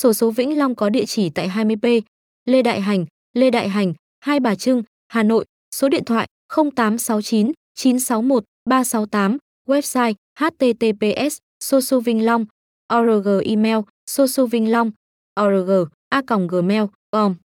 Sổ số Vĩnh Long có địa chỉ tại 20P Lê Đại Hành, Lê Đại Hành, Hai Bà Trưng, Hà Nội. Số điện thoại 0869 961 368, website https sosuvinhlong.org email sosuvinhlong.org a gmail com